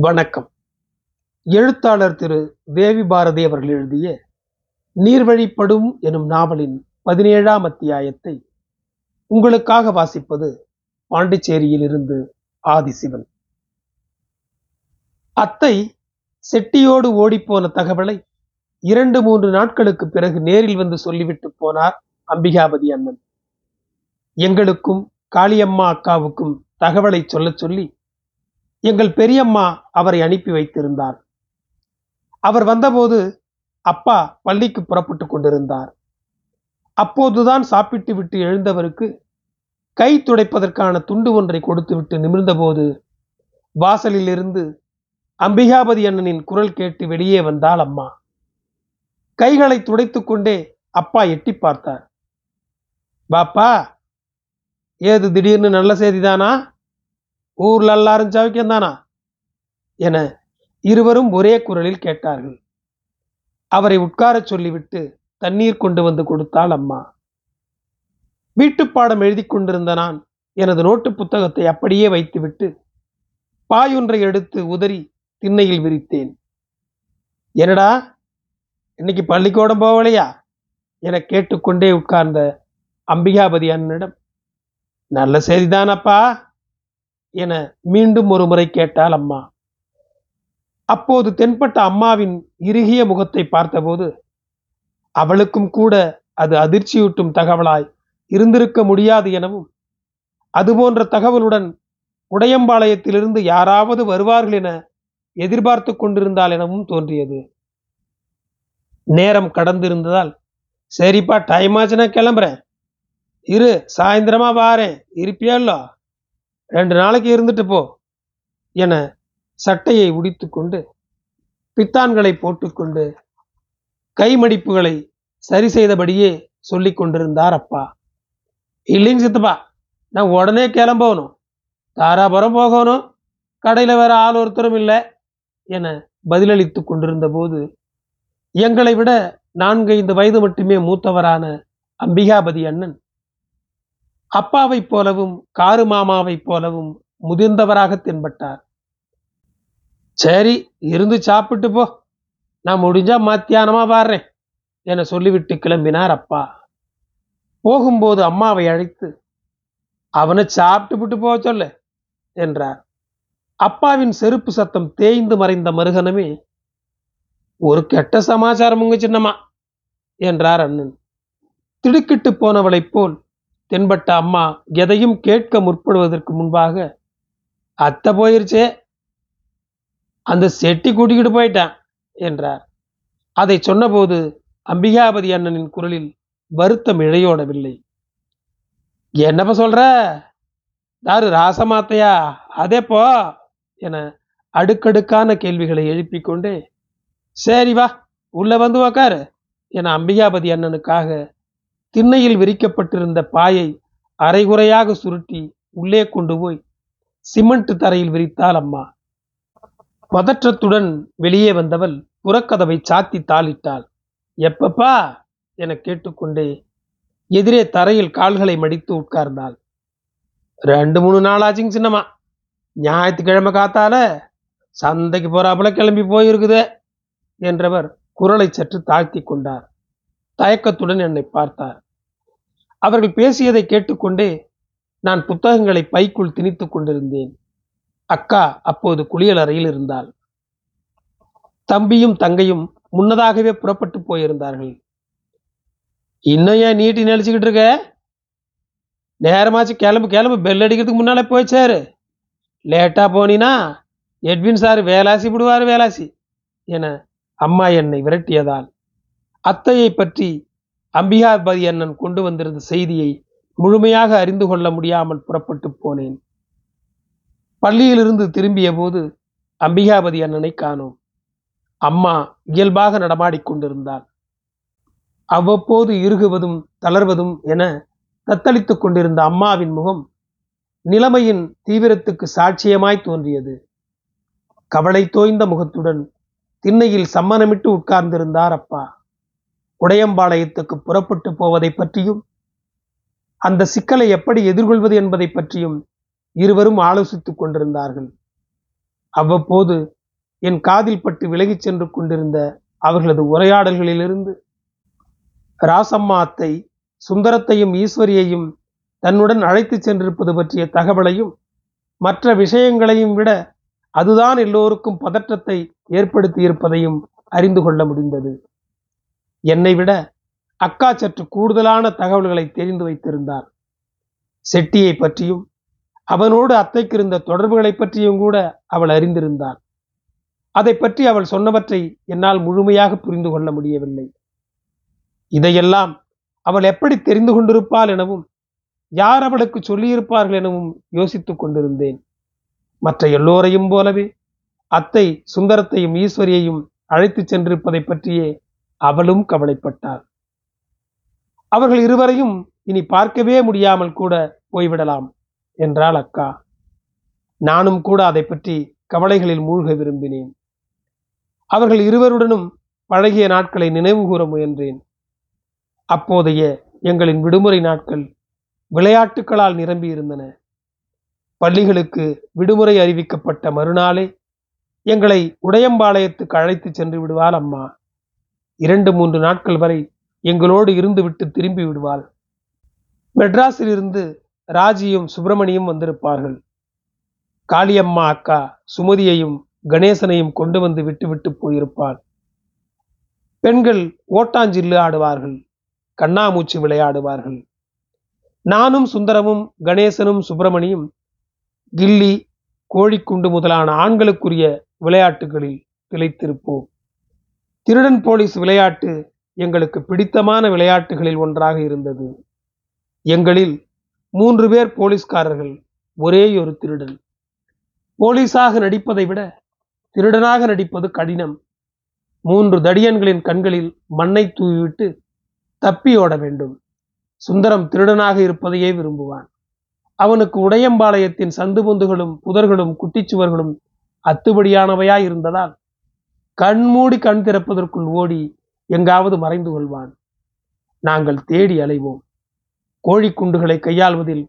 வணக்கம். எழுத்தாளர் திரு தேவி பாரதி அவர்கள் எழுதிய நீர்வழிப்படும் எனும் நாவலின் பதினேழாம் அத்தியாயத்தை உங்களுக்காக வாசிப்பது பாண்டிச்சேரியில் இருந்து ஆதிசிவன். அத்தை செட்டியோடு ஓடிப்போன தகவலை இரண்டு மூன்று நாட்களுக்கு பிறகு நேரில் வந்து சொல்லிவிட்டு போனார் அம்பிகாபதி அண்ணன். எங்களுக்கும் காளியம்மா அக்காவுக்கும் தகவலை சொல்லச் சொல்லி எங்கள் பெரியம்மா அவரை அனுப்பி வைத்திருந்தார். அவர் வந்தபோது அப்பா பள்ளிக்கு புறப்பட்டு கொண்டிருந்தார். அப்போதுதான் சாப்பிட்டு விட்டு எழுந்தவருக்கு கை துடைப்பதற்கான துண்டு ஒன்றை கொடுத்துவிட்டு நிமிர்ந்தபோது வாசலில் இருந்து அம்பிகாபதி அண்ணனின் குரல் கேட்டு வெளியே வந்தாள் அம்மா. கைகளை துடைத்து கொண்டே அப்பா எட்டி பார்த்தார். பாப்பா ஏது திடீர்னு நல்ல செய்திதானா ஊர்ல எல்லாரும் சவிக்கம் தானா? என இருவரும் ஒரே குரலில் கேட்டார்கள். அவரை உட்காரச் சொல்லிவிட்டு தண்ணீர் கொண்டு வந்து கொடுத்தாள் அம்மா. வீட்டுப்பாடம் எழுதி கொண்டிருந்த நான் எனது நோட்டு புத்தகத்தை அப்படியே வைத்துவிட்டு பாயொன்றை எடுத்து உதறி திண்ணையில் விரித்தேன். என்னடா? இன்னைக்கு பள்ளிக்கூடம் போகலையா? என கேட்டுக்கொண்டே உட்கார்ந்த அம்பிகாபதி அண்ணனிடம் நல்ல செய்திதானப்பா? என மீண்டும் ஒரு முறை கேட்டாள் அம்மா. அப்போது தென்பட்ட அம்மாவின் இறுகிய முகத்தை பார்த்தபோது அவளுக்கும் கூட அது அதிர்ச்சியூட்டும் தகவலாய் இருந்திருக்க முடியாது எனவும் அதுபோன்ற தகவலுடன் உடையம்பாளையத்திலிருந்து யாராவது வருவார்கள் என எதிர்பார்த்து கொண்டிருந்தால் எனவும் தோன்றியது. நேரம் கடந்திருந்ததால் சரிப்பா டைம் ஆச்சுன்னா கிளம்புறேன். இரு சாயந்தரமா வாரேன். இருப்பியல்லோ ரெண்டு நாளைக்கு இருந்துட்டு போ என சட்டையை உடித்துக்கொண்டு பித்தான்களை போட்டுக்கொண்டு கைமடிப்புகளை சரி செய்தபடியே சொல்லி கொண்டிருந்தார் அப்பா. இல்லைங்க சித்தப்பா நான் உடனே கிளம்பணும் தாராபுரம் போகணும் கடையில் வேற ஆள் ஒருத்தரும் இல்லை என பதிலளித்து கொண்டிருந்த போது எங்களை விட நான்கைந்து வயது மட்டுமே மூத்தவரான அம்பிகாபதி அண்ணன் அப்பாவைப் போலவும் காரு மாமாவைப் போலவும் முதிர்ந்தவராக தென்பட்டார். சரி இருந்து சாப்பிட்டு போ. நான் முடிஞ்சா மத்தியானமா வாடுறேன் என சொல்லிவிட்டு கிளம்பினார் அப்பா. போகும்போது அம்மாவை அழைத்து அவனை சாப்பிட்டு விட்டு போக சொல்லு என்றார். அப்பாவின் செருப்பு சத்தம் தேய்ந்து மறைந்த மருகனமே ஒரு கெட்ட சமாச்சாரம் உங்க சின்னம்மா என்றார் அண்ணன். திடுக்கிட்டு போனவளைப் போல் தென்பட்ட அம்மா எதையும் கேட்க முற்படுவதற்கு முன்பாக அத்தை போயிருச்சே. அந்த செட்டி கூட்டிக்கிட்டு போயிட்டான் என்றார். அதை சொன்னபோது அம்பிகாபதி அண்ணனின் குரலில் வருத்தம் இழையோடவில்லை. என்னப்ப சொல்ற? தாரு ராசமாத்தையா அதே போ என அடுக்கடுக்கான கேள்விகளை எழுப்பிக் கொண்டே சரி வா உள்ள வந்து உக்காரு என அம்பிகாபதி அண்ணனுக்காக திண்ணையில் விரிக்கப்பட்டிருந்த பாயை அரைகுறையாக சுருட்டி உள்ளே கொண்டு போய் சிமெண்ட் தரையில் விரித்தாள் அம்மா. பதற்றத்துடன் வெளியே வந்தவள் புறக்கதவை சாத்தி தாளிட்டாள். எப்பப்பா? என கேட்டுக்கொண்டே எதிரே தரையில் கால்களை மடித்து உட்கார்ந்தாள். ரெண்டு மூணு நாள் ஆச்சுங்க சின்னம்மா. ஞாயிற்றுக்கிழமை காத்தால சந்தைக்கு போறாப்புல கிளம்பி போயிருக்குது என்றவர் குரலை சற்று தாழ்த்தி கொண்டார். தயக்கத்துடன் என்னை பார்த்தார். அவர்கள் பேசியதை கேட்டுக்கொண்டே நான் புத்தகங்களை பைக்குள் திணித்துக் கொண்டிருந்தேன். அக்கா அப்போது குளியல் அறையில் இருந்தாள். தம்பியும் தங்கையும் முன்னதாகவே புறப்பட்டு போயிருந்தார்கள். இன்னும் ஏன் நீட்டி நினைச்சுக்கிட்டு இருக்க? நேரமாச்சு கிளம்பு கிளம்பு பெல் அடிக்கிறதுக்கு முன்னாலே போயிச்சாரு லேட்டா போனினா எட்வின் சார் வேலாசி விடுவார் வேலாசி என அம்மா என்னை விரட்டியதால். அத்தையை பற்றி அம்பிகாபதி அண்ணன் கொண்டு வந்திருந்த செய்தியை முழுமையாக அறிந்து கொள்ள முடியாமல் புறப்பட்டு போனேன். பள்ளியிலிருந்து திரும்பிய போது அம்பிகாபதி அண்ணனை காணோம். அம்மா இயல்பாக நடமாடிக்கொண்டிருந்தாள் அவ்வப்போது இறுகுவதும் தளர்வதும் என தத்தளித்துக் கொண்டிருந்த அம்மாவின் முகம் நிலைமையின் தீவிரத்துக்கு சாட்சியமாய் தோன்றியது. கவலை தோய்ந்த முகத்துடன் திண்ணையில் சம்மனமிட்டு உட்கார்ந்திருந்தார் அப்பா. உடையம்பாளையத்துக்கு புறப்பட்டு போவதை பற்றியும் அந்த சிக்கலை எப்படி எதிர்கொள்வது என்பதை பற்றியும் இருவரும் ஆலோசித்துக் கொண்டிருந்தார்கள். அவ்வப்போது என் காதில் பட்டு விலகிச் சென்று கொண்டிருந்த அவர்களது உரையாடல்களிலிருந்து ராசம்மா அத்தை சுந்தரத்தையும் ஈஸ்வரியையும் தன்னுடன் அழைத்துச் சென்றிருப்பது பற்றிய தகவலையும் மற்ற விஷயங்களையும் விட அதுதான் எல்லோருக்கும் பதற்றத்தை ஏற்படுத்தியிருப்பதையும் அறிந்து கொள்ள முடிந்தது. என்னை விட அக்கா சற்று கூடுதலான தகவல்களை தெரிந்து வைத்திருந்தார். செட்டியை பற்றியும் அவனோடு அத்தைக்கு இருந்த தொடர்புகளை பற்றியும் கூட அவள் அறிந்திருந்தாள். அதை பற்றி அவள் சொன்னவற்றை என்னால் முழுமையாக புரிந்து கொள்ள முடியவில்லை. இதையெல்லாம் அவள் எப்படி தெரிந்து கொண்டிருப்பாள் எனவும் யார் அவளுக்கு சொல்லியிருப்பார்கள் எனவும் யோசித்துக் கொண்டிருந்தேன். மற்ற எல்லோரையும் போலவே அத்தை சுந்தரத்தையும் ஈஸ்வரியையும் அழைத்துச் சென்றிருப்பதை பற்றியே அவளும் கவலைப்பட்டாள். அவர்கள் இருவரையும் இனி பார்க்கவே முடியாமல் கூட போய்விடலாம் என்றாள் அக்கா. நானும் கூட அதை பற்றி கவலைகளில் மூழ்க விரும்பினேன். அவர்கள் இருவருடனும் பழகிய நாட்களை நினைவுகூர முயன்றேன். அப்போதைய எங்களின் விடுமுறை நாட்கள் விளையாட்டுகளால் நிரம்பி இருந்தன பள்ளிகளுக்கு விடுமுறை அறிவிக்கப்பட்ட மறுநாளே எங்களை உடையம்பாளையத்துக்கு அழைத்து சென்று விடுவாள் அம்மா. இரண்டு மூன்று நாட்கள் வரை எங்களோடு இருந்துவிட்டு திரும்பி விடுவாள். மெட்ராஸில் இருந்து ராஜியும் சுப்பிரமணியும் வந்திருப்பார்கள். காளியம்மா அக்கா சுமதியையும் கணேசனையும் கொண்டு வந்து விட்டுவிட்டு போயிருப்பாள். பெண்கள் ஓட்டாஞ்சில்லு ஆடுவார்கள் கண்ணாமூச்சி விளையாடுவார்கள். நானும் சுந்தரமும் கணேசனும் சுப்பிரமணியும் கில்லி கோழிக்குண்டு முதலான ஆண்களுக்குரிய விளையாட்டுகளில் திளைத்திருப்போம். திருடன் போலீஸ் விளையாட்டு எங்களுக்கு பிடித்தமான விளையாட்டுகளில் ஒன்றாக இருந்தது. எங்களில் மூன்று பேர் போலீஸ்காரர்கள் ஒரே ஒரு திருடன். போலீஸாக நடிப்பதை விட திருடனாக நடிப்பது கடினம். மூன்று தடியன்களின் கண்களில் மண்ணை தூவிவிட்டு தப்பி ஓட வேண்டும். சுந்தரம் திருடனாக இருப்பதையே விரும்புவான். அவனுக்கு உடையம்பாளையத்தின் சந்து பொந்துகளும் புதர்களும் குட்டிச்சுவர்களும் அத்துபடியானவையாய் இருந்ததால் கண்மூடி கண் திறப்பதற்குள் ஓடி எங்காவது மறைந்து கொள்வான். நாங்கள் தேடி அலைவோம். கோழிக்குண்டுகளை கையாள்வதில்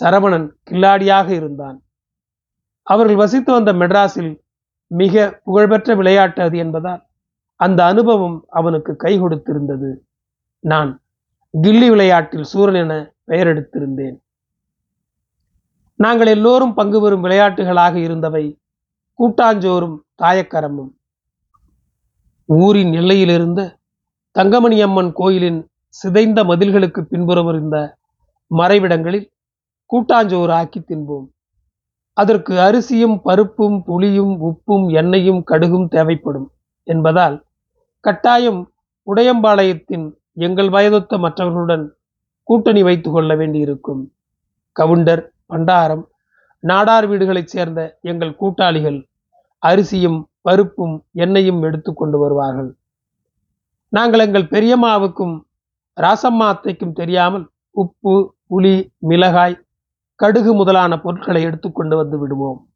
சரவணன் கில்லாடியாக இருந்தான். அவர்கள் வசித்து வந்த மெட்ராஸில் மிக புகழ்பெற்ற விளையாட்டு அது என்பதால் அந்த அனுபவம் அவனுக்கு கை கொடுத்திருந்தது. நான் கில்லி விளையாட்டில் சூரன் என பெயர் எடுத்திருந்தேன். நாங்கள் எல்லோரும் பங்கு பெறும் விளையாட்டுகளாக இருந்தவை கூட்டாஞ்சோறும் தாயக்கரமும். ஊரின் எல்லையிலிருந்த தங்கமணி அம்மன் கோயிலின் சிதைந்த மதில்களுக்கு பின்புறம் இருந்த மறைவிடங்களில் கூட்டாஞ்சோறு ஆக்கி தின்போம். அதற்கு அரிசியும் பருப்பும் புளியும் உப்பும் எண்ணெயும் கடுகும் தேவைப்படும் என்பதால் கட்டாயம் உடையம்பாளையத்தின் எங்கள் வயதொத்த மற்றவர்களுடன் கூட்டணி வைத்து கொள்ள வேண்டியிருக்கும். கவுண்டர் பண்டாரம் நாடார் வீடுகளைச் சேர்ந்த எங்கள் கூட்டாளிகள் அரிசியும் பருப்பும் எண்ணெயும் எடுத்து கொண்டு வருவார்கள். நாங்கள் எங்கள் பெரியம்மாவுக்கும் ராசம்மா அத்தைக்கும் தெரியாமல் உப்பு புளி மிளகாய் கடுகு முதலான பொருட்களை எடுத்துக்கொண்டு வந்து விடுவோம்.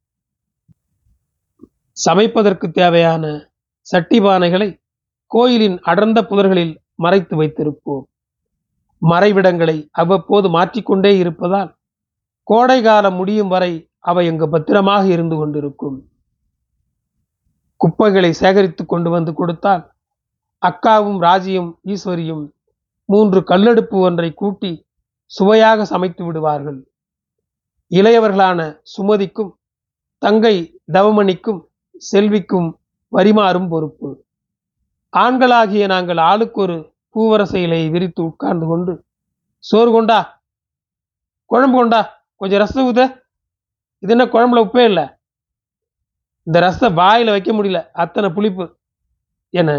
சமைப்பதற்கு தேவையான சட்டி பானைகளை கோயிலின் அடர்ந்த புதர்களில் மறைத்து வைத்திருப்போம். மறைவிடங்களை அவ்வப்போது மாற்றிக்கொண்டே இருப்பதால் கோடை காலம் முடியும் வரை அவை எங்கு பத்திரமாக இருந்து கொண்டிருக்கும். குப்பைகளை சேகரித்து கொண்டு வந்து கொடுத்தால் அக்காவும் ராஜியும் ஈஸ்வரியும் மூன்று கல்லெடுப்பு ஒன்றை கூட்டி சுவையாக சமைத்து விடுவார்கள். இளையவர்களான சுமதிக்கும் தங்கை தவமணிக்கும் செல்விக்கும் பரிமாறும் பொறுப்பு. ஆண்களாகிய நாங்கள் ஆளுக்கு ஒரு பூவரச இலையை விரித்து உட்கார்ந்து கொண்டு சோறு கொண்டா? குழம்பு கொண்டா? கொஞ்சம் ரசம் ஊத இது என்ன குழம்புல உப்பே இல்லை? இந்த ரசத்தை வாயில வைக்க முடியல. அத்தனை புளிப்பு என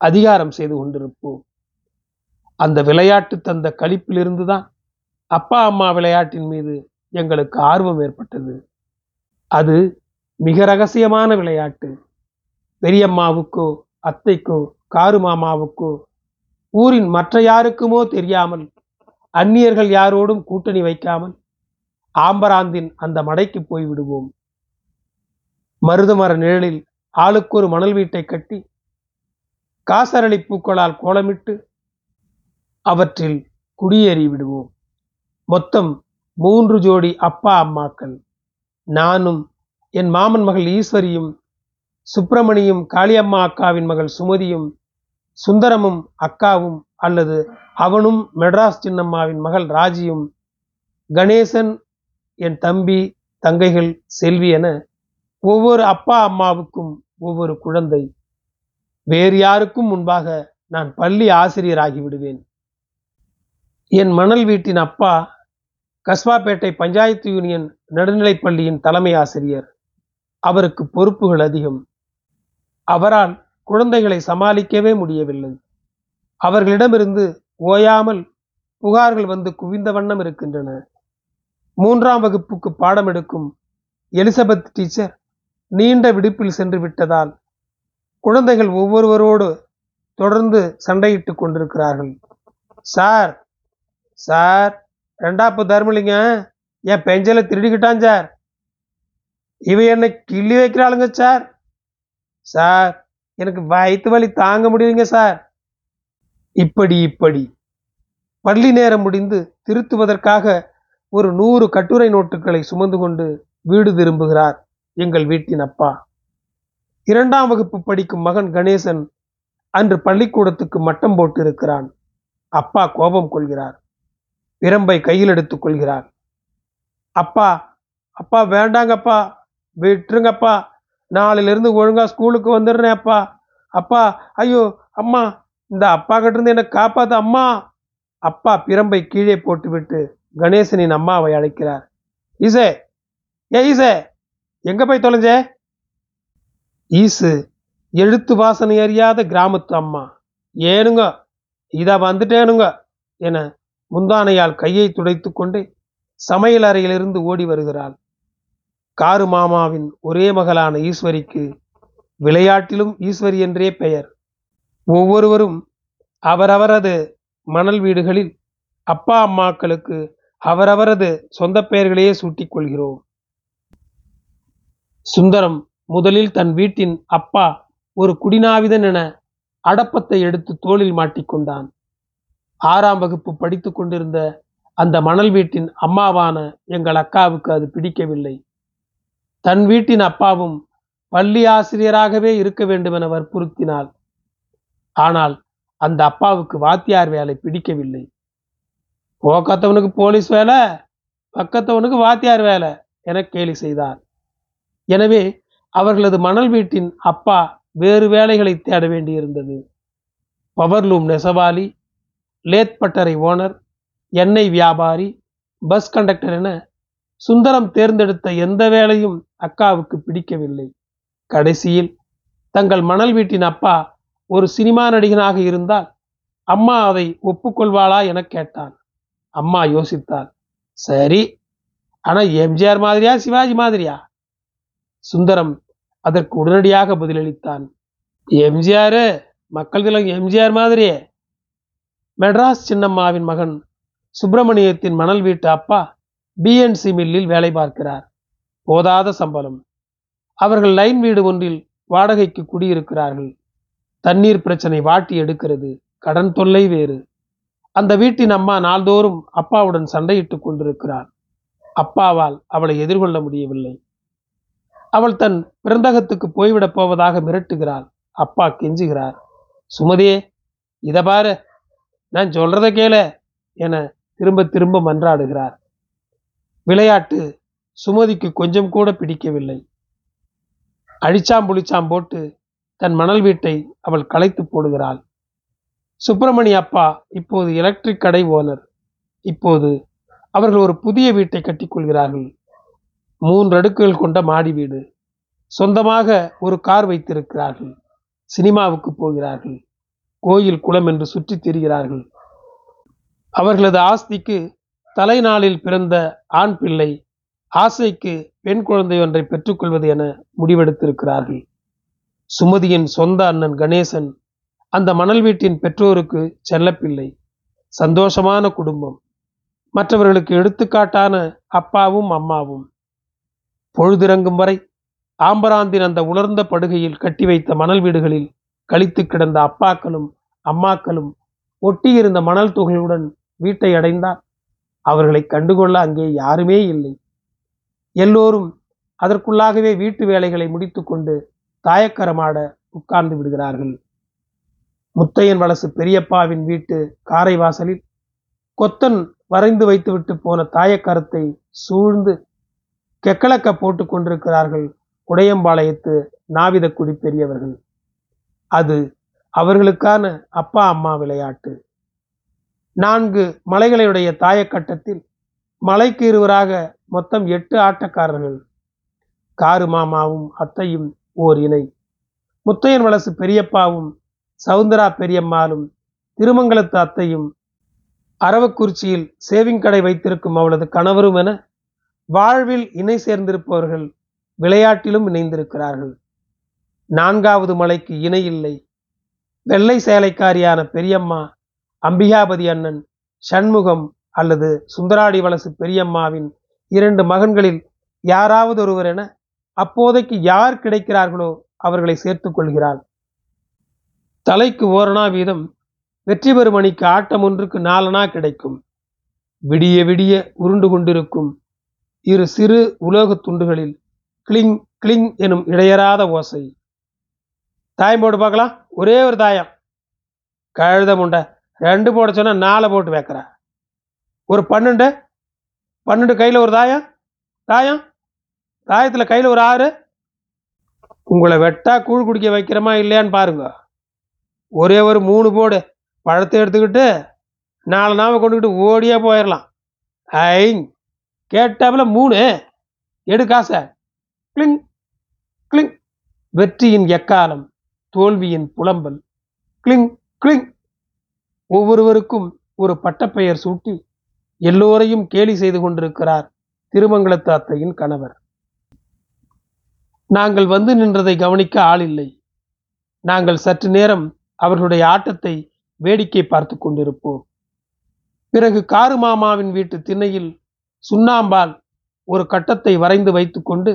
அதிகாரம் செய்து கொண்டிருப்போம். அந்த விளையாட்டு தந்த கழிப்பிலிருந்து தான் அப்பா அம்மா விளையாட்டின் மீது எங்களுக்கு ஆர்வம் ஏற்பட்டது. அது மிக ரகசியமான விளையாட்டு. பெரியம்மாவுக்கோ அத்தைக்கோ காரு மாமாவுக்கோ ஊரின் மற்ற யாருக்குமோ தெரியாமல் அந்நியர்கள் யாரோடும் கூட்டணி வைக்காமல் ஆம்பராந்தின் அந்த மடைக்கு போய் விடுவோம் மருதமர நிழலில் ஆளுக்கு ஒரு மணல் வீட்டை கட்டி காசரளி பூக்களால் கோலமிட்டு அவற்றில் குடியேறி விடுவோம். மொத்தம் மூன்று ஜோடி அப்பா அம்மாக்கள். நானும் என் மாமன் மகள் ஈஸ்வரியும் சுப்பிரமணியும் காளியம்மா அக்காவின் மகள் சுமதியும் சுந்தரமும் அக்காவும் அல்லது அவனும் மெட்ராஸ் சின்னம்மாவின் மகள் ராஜியும் கணேசன் என் தம்பி தங்கைகள் செல்வி என ஒவ்வொரு அப்பா அம்மாவுக்கும் ஒவ்வொரு குழந்தை. வேறு யாருக்கும் முன்பாக நான் பள்ளி ஆசிரியராகி விடுவேன். என் மணல் வீட்டின் அப்பா கஸ்வாப்பேட்டை பஞ்சாயத்து யூனியன் நடுநிலைப்பள்ளியின் தலைமை ஆசிரியர். அவருக்கு பொறுப்புகள் அதிகம். அவரால் குழந்தைகளை சமாளிக்கவே முடியவில்லை. அவர்களிடமிருந்து ஓயாமல் புகார்கள் வந்து குவிந்த வண்ணம் இருக்கின்றன. மூன்றாம் வகுப்புக்கு பாடம் எடுக்கும் எலிசபெத் டீச்சர் நீண்ட விடுப்பில் சென்று விட்டதால் குழந்தைகள் ஒவ்வொருவரோடு தொடர்ந்து சண்டையிட்டு கொண்டிருக்கிறார்கள். சார் சார் ரெண்டாப்பு தர்மலிங்க என் பெஞ்சல திருடிக்கிட்டான் சார். இவ என்னை கிள்ளி வைக்கிறாளுங்க சார். சார் எனக்கு வயிற்று வலி தாங்க முடியுங்க சார். இப்படி இப்படி. பள்ளி நேரம் முடிந்து திருத்துவதற்காக ஒரு நூறு கட்டுரை நோட்டுகளை சுமந்து கொண்டு வீடு திரும்புகிறார். எங்கள் வீட்டின் அப்பா. இரண்டாம் வகுப்பு படிக்கும் மகன் கணேசன் அன்று பள்ளிக்கூடத்துக்கு மட்டம் போட்டு இருக்கிறான் அப்பா கோபம் கொள்கிறார். பிரம்பை கையில் எடுத்துக் கொள்கிறார். அப்பா அப்பா வேண்டாங்கப்பா. விட்டுருங்கப்பா. நாளையிலிருந்து ஒழுங்கா ஸ்கூலுக்கு வந்துடுறேன் அப்பா. அப்பா ஐயோ அம்மா இந்த அப்பா கிட்ட இருந்து என்னை காப்பாத்து அம்மா. அப்பா பிரம்பை கீழே போட்டுவிட்டு கணேசனின் அம்மாவை அழைக்கிறார். இசே ஏ இசே. எங்க போய் தொலைஞ்சே? ஈசு எழுத்து வாசனை அறியாத கிராமத்து அம்மா. ஏனுங்க இதா வந்துட்டேனுங்க என முந்தானையால் கையை துடைத்து கொண்டு சமையல் அறையிலிருந்து ஓடி வருகிறாள். காரு மாமாவின் ஒரே மகளான ஈஸ்வரிக்கு விளையாட்டிலும் ஈஸ்வரி என்றே பெயர். ஒவ்வொருவரும் அவரவரது மணல் வீடுகளில் அப்பா அம்மாக்களுக்கு அவரவரது சொந்த பெயர்களையே சூட்டிக் கொள்கிறோம். சுந்தரம் முதலில் தன் வீட்டின் அப்பா ஒரு குடிநாவிதன் என அடப்பத்தை எடுத்து தோளில் மாட்டிக்கொண்டான். ஆறாம் வகுப்பு படித்து கொண்டிருந்த அந்த மணல் வீட்டின் அம்மாவான எங்கள் அக்காவுக்கு அது பிடிக்கவில்லை. தன் வீட்டின் அப்பாவும் பள்ளி ஆசிரியராகவே இருக்க வேண்டும் என வற்புறுத்தினாள். ஆனால் அந்த அப்பாவுக்கு வாத்தியார் வேலை பிடிக்கவில்லை. போக்கத்தவனுக்கு போலீஸ் வேலை பக்கத்தவனுக்கு வாத்தியார் வேலை என கேலி செய்தார். எனவே அவர்களது மணல் வீட்டின் அப்பா வேறு வேலைகளை தேட வேண்டியிருந்தது. பவர்லூம் நெசவாலி லேத் பட்டறை ஓனர் எண்ணெய் வியாபாரி பஸ் கண்டக்டர் என சுந்தரம் தேர்ந்தெடுத்த எந்த வேலையும் அக்காவுக்கு பிடிக்கவில்லை. கடைசியில் தங்கள் மணல் வீட்டின் அப்பா ஒரு சினிமா நடிகனாக இருந்தால் அம்மா அதை ஒப்புக்கொள்வாளா என கேட்டான். அம்மா யோசித்தாள். சரி ஆனா எம்ஜிஆர் மாதிரியா சிவாஜி மாதிரியா? சுந்தரம் அதற்கு உடனடியாக பதிலளித்தான். எம்ஜிஆர் மக்கள் திலகம் எம்ஜிஆர் மாதிரியே. மெட்ராஸ் சின்னம்மாவின் மகன் சுப்பிரமணியத்தின் மணல் வீட்டு அப்பா பிஎன்சி மில்லில் வேலை பார்க்கிறார். போதாத சம்பளம். அவர்கள் லைன் வீடு ஒன்றில் வாடகைக்கு குடியிருக்கிறார்கள். தண்ணீர் பிரச்சனை வாட்டி எடுக்கிறது. கடன் தொல்லை வேறு. அந்த வீட்டின் அம்மா நாள்தோறும் அப்பாவுடன் சண்டையிட்டுக் கொண்டிருக்கிறார். அப்பாவால் அவளை எதிர்கொள்ள முடியவில்லை. அவள் தன் பிறந்தகத்துக்கு போய்விடப் போவதாக மிரட்டுகிறாள். அப்பா கெஞ்சுகிறார். சுமதியே இதை பாரு நான் சொல்றத கேள என திரும்ப திரும்ப மன்றாடுகிறார். விளையாட்டு சுமதிக்கு கொஞ்சம் கூட பிடிக்கவில்லை. அழிச்சாம் புளிச்சாம் போட்டு தன் மணல் வீட்டை அவள் களைத்து போடுகிறாள். சுப்பிரமணி அப்பா இப்போது எலக்ட்ரிக் கடை ஓனர் இப்போது அவர்கள் ஒரு புதிய வீட்டை கட்டிக்கொள்கிறார்கள் மூன்று அடுக்குகள் கொண்ட மாடி வீடு. சொந்தமாக ஒரு கார் வைத்திருக்கிறார்கள். சினிமாவுக்கு போகிறார்கள். கோயில் குளம் என்று சுற்றித் திரிகிறார்கள். அவர்களது ஆஸ்திக்கு தலைநாளில் பிறந்த ஆண் பிள்ளை ஆசைக்கு பெண் குழந்தை ஒன்றை பெற்றுக்கொள்வது என முடிவெடுத்திருக்கிறார்கள். சுமதியின் சொந்த அண்ணன் கணேசன் அந்த மணல் வீட்டின் பெற்றோருக்கு செல்லப்பிள்ளை சந்தோஷமான குடும்பம். மற்றவர்களுக்கு எடுத்துக்காட்டான அப்பாவும் அம்மாவும். பொழுதிறங்கும் வரை ஆம்பராந்தின் அந்த உலர்ந்த படுகையில் கட்டி வைத்த மணல் வீடுகளில் கழித்து கிடந்த அப்பாக்களும் அம்மாக்களும் ஒட்டியிருந்த மணல் துகளுடன் வீட்டை அடைந்தால் அவர்களை கண்டுகொள்ள அங்கே யாருமே இல்லை. எல்லோரும் அதற்குள்ளாகவே வீட்டு வேலைகளை முடித்துக்கொண்டு தாயக்கரமாட உட்கார்ந்து விடுகிறார்கள். முத்தையன் வலசு பெரியப்பாவின் வீட்டு காரை வாசலில் கொத்தன் வரைந்து வைத்துவிட்டு போன தாயக்கரத்தை சூழ்ந்து கெக்கலக்க போட்டு கொண்டிருக்கிறார்கள் உடையம்பாளையத்து நாவிதக்குடி பெரியவர்கள். அது அவர்களுக்கான அப்பா அம்மா விளையாட்டு. நான்கு மலைகளுடைய தாயக்கட்டத்தில் மலைக்கு இருவராக மொத்தம் எட்டு ஆட்டக்காரர்கள். காரு மாமாவும் அத்தையும் ஓர் இணை. முத்தையன் வலசு பெரியப்பாவும் சவுந்தரா பெரியம்மாளும் திருமங்கலத்து அத்தையும் அரவக்குறிச்சியில் சேவிங் கடை வைத்திருக்கும் அவளது கணவரும் என வாழ்வில் இணை சேர்ந்திருப்பவர்கள் விளையாட்டிலும் இணைந்திருக்கிறார்கள். நான்காவது மலைக்கு இணை இல்லை. வெள்ளை சேலைக்காரியான பெரியம்மா அம்பிகாபதி அண்ணன் சண்முகம் அல்லது சுந்தராடி வலசு பெரியம்மாவின் இரண்டு மகன்களில் யாராவது ஒருவர் என அப்போதைக்கு யார் கிடைக்கிறார்களோ அவர்களை சேர்த்துக் கொள்கிறாள். தலைக்கு ஓரணா வீதம் வெற்றி பெறும் அணிக்கு ஆட்டம் ஒன்றுக்கு நாலனா கிடைக்கும். விடிய விடிய உருண்டு கொண்டிருக்கும் இரு சிறு உலோகத் துண்டுகளில் கிளிங் கிளிங் எனும் இடையறாத ஓசை. தாயம் போட்டு பார்க்கலாம். ஒரே ஒரு தாயம். கழுத முண்டை. ரெண்டு போட சொன்னால் நாலு போட்டு வைக்கிற. ஒரு பன்னெண்டு. பன்னெண்டு கையில் ஒரு தாயம். தாயம். தாயத்தில் கையில் ஒரு ஆறு. உங்களை வெட்டா கூழ் குடிக்க வைக்கிறோமா இல்லையான்னு பாருங்க. ஒரே ஒரு மூணு போடு. பழத்தை எடுத்துக்கிட்டு நாலு நாம கொண்டுக்கிட்டு ஓடியே போயிடலாம் ஐங். கேட்டாப்புல மூணு. எடு காசை. கிளிங் கிளிங். வெற்றியின் எக்காலம் தோல்வியின் புலம்பல். கிளிங் கிளிங். ஒவ்வொருவருக்கும் ஒரு பட்டப்பெயர் சூட்டி எல்லோரையும் கேலி செய்து கொண்டிருக்கிறார் திருமங்கல தாத்தையின் கணவர். நாங்கள் வந்து நின்றதை கவனிக்க ஆள் இல்லை. நாங்கள் சற்று நேரம் அவர்களுடைய ஆட்டத்தை வேடிக்கை பார்த்து கொண்டிருப்போம். பிறகு காரு மாமாவின் வீட்டு திண்ணையில் சுண்ணாம்பால் ஒரு கட்டத்தை வரைந்து வைத்துக்கொண்டு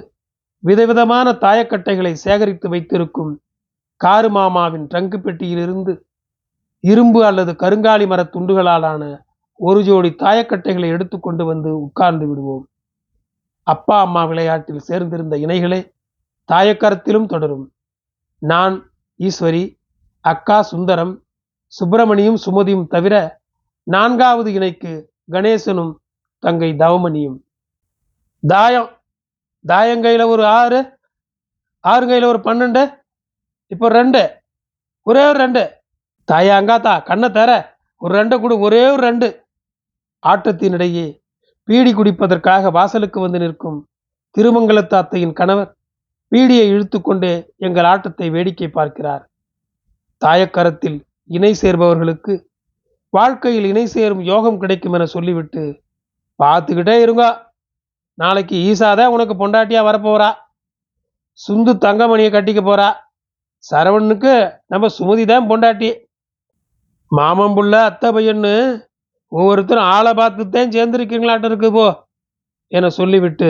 விதவிதமான தாயக்கட்டைகளை சேகரித்து வைத்திருக்கும் காரு மாமாவின் ட்ரங்கு பெட்டியிலிருந்து இரும்பு அல்லது கருங்காலி மர துண்டுகளாலான ஒரு ஜோடி தாயக்கட்டைகளை எடுத்துக்கொண்டு வந்து உட்கார்ந்து விடுவோம். அப்பா அம்மா விளையாட்டில் சேர்ந்திருந்த இணைகளே தாயக்கரத்திலும் தொடரும். நான் ஈஸ்வரி அக்கா சுந்தரம் சுப்பிரமணியும் சுமதியும் தவிர நான்காவது இணைக்கு கணேசனும் தங்கை தவமணியும். தாயம் தாயங்கையில் ஒரு ஆறு ஆறு கையில் ஒரு பன்னெண்டு இப்போ ரெண்டு. ஒரே ஒரு ரெண்டு. தாயா அங்காத்தா கண்ணை தர ஒரு ரெண்டை கொடு ஒரே ஒரு ரெண்டு. ஆட்டத்தினிடையே பீடி குடிப்பதற்காக வாசலுக்கு வந்து நிற்கும் திருமங்கலத்தாத்தையின் கணவர் பீடியை இழுத்துக்கொண்டே எங்கள் ஆட்டத்தை வேடிக்கை பார்க்கிறார். தாயக்கரத்தில் இணை சேர்பவர்களுக்கு வாழ்க்கையில் இணை சேரும் யோகம் கிடைக்கும் என சொல்லிவிட்டு பார்த்துக்கிட்டே இருங்க. நாளைக்கு ஈசாதான் உனக்கு பொண்டாட்டியாக வரப்போகிறா சுந்து தங்கமணியை கட்டிக்க போகிறா சரவணனுக்கு நம்ம சுமதி தான் பொண்டாட்டி. மாமம்புள்ள அத்தை பையன்னு ஒவ்வொருத்தரும் ஆளை பார்த்துத்தான் சேர்ந்துருக்கீங்களாட்ட இருக்கு போ என சொல்லிவிட்டு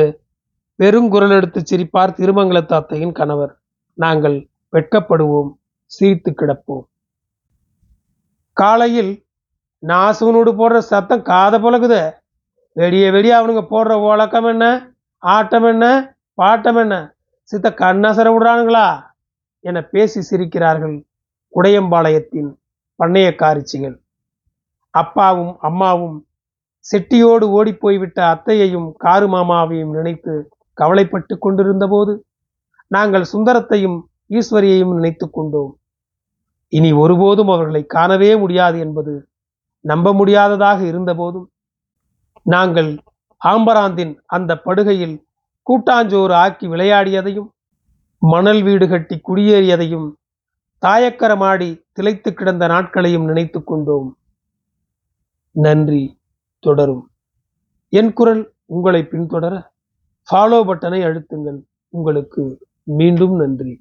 பெருங்குரல் எடுத்து சிரிப்பார் திருமங்கல தாத்தையின் கணவர். நாங்கள் வெட்கப்படுவோம் சிரித்து கிடப்போம். காலையில் நாசுவனோடு போடுற சத்தம் காதை பழகுது வெடிய வெடிய அவனுங்க போடுற உலக்கம் என்ன? ஆட்டம் என்ன? பாட்டம் என்ன? சித்த கண்ணசர விடுறானுங்களா? என பேசி சிரிக்கிறார்கள் குடையம்பாளையத்தின் பண்ணையக்காரிச்சிகள். அப்பாவும் அம்மாவும் செட்டியோடு ஓடிப்போய்விட்ட அத்தையையும் காரு மாமாவையும் நினைத்து கவலைப்பட்டு கொண்டிருந்த போது நாங்கள் சுந்தரத்தையும் ஈஸ்வரியையும் நினைத்து கொண்டோம். இனி ஒருபோதும் அவர்களை காணவே முடியாது என்பது நம்ப முடியாததாக இருந்தபோதும் நாங்கள் ஆம்பராந்தின் அந்த படுகையில் கூட்டாஞ்சோறு ஆக்கி விளையாடியதையும் மணல் வீடு கட்டி குடியேறியதையும் தாயக்கரமாடி திளைத்து கிடந்த நாட்களையும் நினைத்து கொண்டோம். நன்றி தொடரும். என் குரல் உங்களை பின்தொடர ஃபாலோ பட்டனை அழுத்துங்கள். உங்களுக்கு மீண்டும் நன்றி.